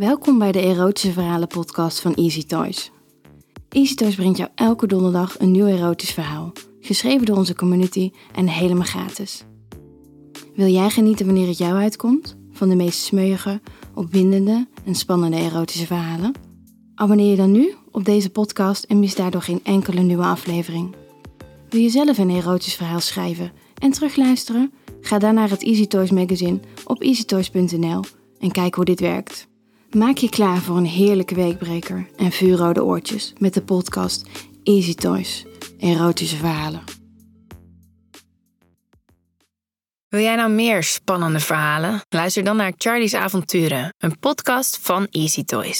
Welkom bij de erotische verhalen podcast van Easy Toys. Easy Toys brengt jou elke donderdag een nieuw erotisch verhaal, geschreven door onze community en helemaal gratis. Wil jij genieten wanneer het jou uitkomt van de meest smeuïge, opwindende en spannende erotische verhalen? Abonneer je dan nu op deze podcast en mis daardoor geen enkele nieuwe aflevering. Wil je zelf een erotisch verhaal schrijven en terugluisteren? Ga dan naar het Easy Toys magazine op easytoys.nl en kijk hoe dit werkt. Maak je klaar voor een heerlijke weekbreker en vuurrode oortjes met de podcast Easy Toys, erotische verhalen. Wil jij nou meer spannende verhalen? Luister dan naar Charlie's Avonturen, een podcast van Easy Toys.